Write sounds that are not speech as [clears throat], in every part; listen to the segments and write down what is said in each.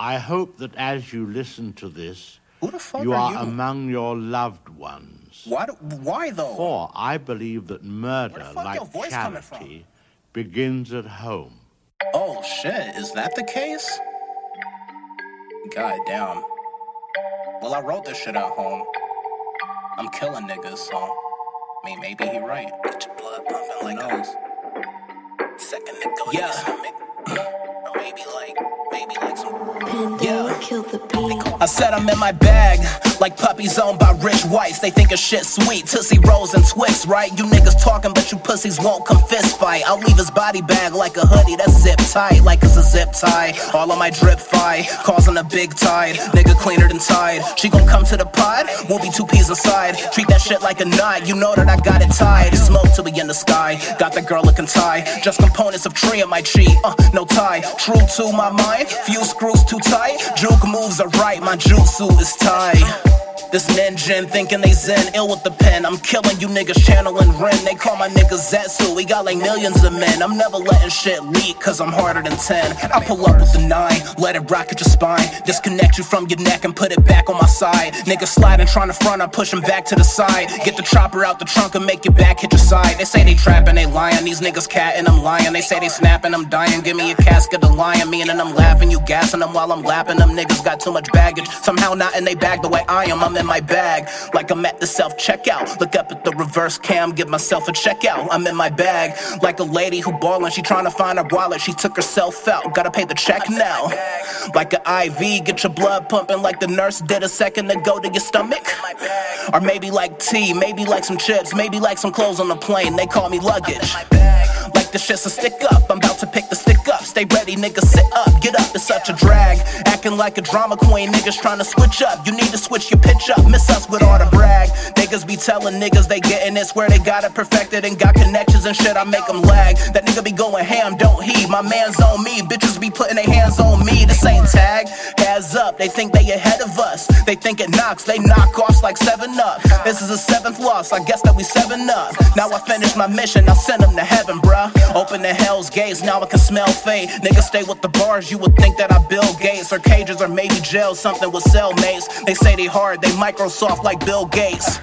I hope that as you listen to this, Who the fuck you are are you? among your loved ones. Why? Do, why though? For I believe that murder, like your voice coming from? charity, begins at home. Oh shit, is that the case? God damn. Well, I wrote this shit at home. I'm killing niggas, so I mean, maybe he right. Get your blood pumping like knows. Second nigga, yeah. [clears throat] Or maybe like, maybe like I said I'm in my bag, like puppies owned by rich whites. They think a shit sweet, Tootsie Rolls and Twix, right? You niggas talking, but you pussies won't come fist fight. I'll leave his body bag like a hoodie that's zip tight, like it's a zip tie. All of my drip fight, causing a big tide. Nigga cleaner than tide. She gon' come to the pod, we'll be two peas inside. Treat that shit like a knot, you know that I got it tied. Smoke till we in the sky, got that girl looking tie. Just components of tree in my chi, uh, no tie. True to my mind, few screws too tight. Juke moves are right, my jutsu is tight. This ninja thinking they zen, ill with the pen. I'm killing you niggas channeling Ren. They call my niggas Zetsu. We got like millions of men. I'm never letting shit leak, cause I'm harder than 10. I pull up with the nine, let it rock at your spine. Disconnect you from your neck and put it back on my side. Niggas sliding, trying to front, I push 'em back to the side. Get the chopper out the trunk and make your back hit your side. They say they trapping, they lying. These niggas catting, I'm lying. They say they snapping, I'm dying. Give me a casket of lion. Me and I'm laughing, you gassing them while I'm lapping them. Niggas got too much baggage. Somehow not in they bag the way I am. I'm in my bag, like I'm at the self checkout. Look up at the reverse cam, give myself a checkout. I'm in my bag, like a lady who ballin'. She trying to find her wallet, she took herself out. Gotta pay the check now. Like an IV, get your blood pumping like the nurse did a second ago to your stomach. Or maybe like tea, maybe like some chips, maybe like some clothes on the plane. They call me luggage. Like the shit's a stick up, I'm about to pick the stick up. Stay ready, nigga, sit up, get up, it's such a drag. Acting like a drama queen, niggas trying to switch up. You need to switch your pitch up, miss us with all the brag. Niggas be telling niggas they getting it, swear they got it perfected and got connections and shit. I make them lag. That nigga be going ham, don't he? My man's on me, bitches be putting their hands on me. This ain't tag, hands up, they think they ahead of us. They think it knocks, they knock offs like 7 up. This is a seventh loss, I guess that we 7 up. Now I finished my mission, I'll send them to heaven, bruh. Open the hell's gates, now I can smell fate. Niggas stay with the bars, you would think that I Bill Gates. Or cages, or maybe jail, something with cellmates. They say they hard, they Microsoft like Bill Gates.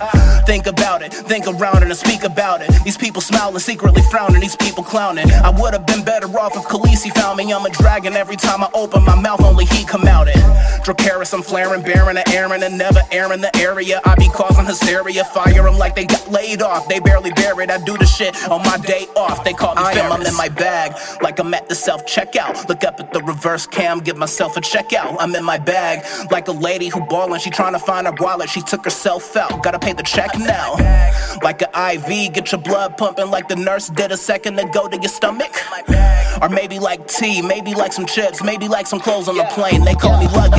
Think about it, think around it, and speak about it. These people smiling, secretly frowning, these people clowning. I would have been better off if Khaleesi found me. I'm a dragon every time I open my mouth, only he come out it. Dracarys, I'm flaring, bearing and airing, and never airing the area. I be causing hysteria, fire them like they got laid off. They barely bear it, I do the shit on my day off. They call me I am, I'm in my bag, like I'm at the self checkout. Look up at the reverse cam, give myself a checkout. I'm in my bag, like a lady who ballin', she trying to find her wallet, she took herself out. Gotta pay the check now. Like an IV, get your blood pumping like the nurse did a second ago to your stomach. Or maybe like tea, maybe like some chips, maybe like some clothes on the plane. They call me luggage.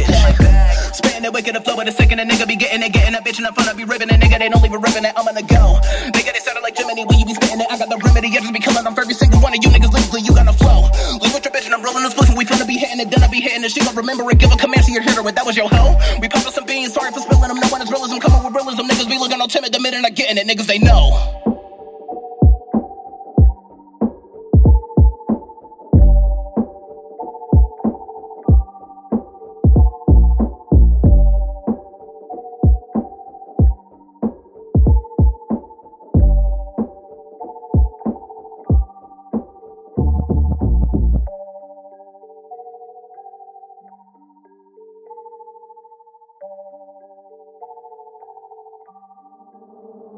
Spitting it wicked, the flow with a second, a nigga be getting it, getting a bitch in the front, I be ripping it, nigga. They don't leave it ripping it, I'm gonna go. Nigga, they sounded like Jiminy when you be spitting it. I got the remedy, I just be them for every single one of you niggas. Lyrically, you got no flow. Leave with your bitch and I'm rolling this split, we finna be hitting it, then I be hitting it. She gon' remember it, give a command to your hitter with that was your hoe. We poppin' some beans, sorry for spilling them. No one is realism, coming with realism. Niggas be looking all timid the minute I getting it, niggas they know.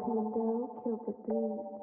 Pandora killed the beat.